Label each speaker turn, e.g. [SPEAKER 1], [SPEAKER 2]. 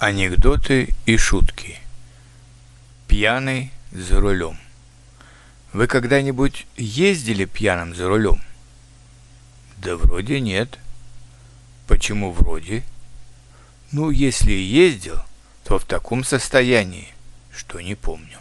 [SPEAKER 1] Анекдоты и шутки. Пьяный за рулем. Вы когда-нибудь ездили пьяным за рулем? Да вроде нет. Почему вроде? Ну, если и ездил, то в таком состоянии, что не помню.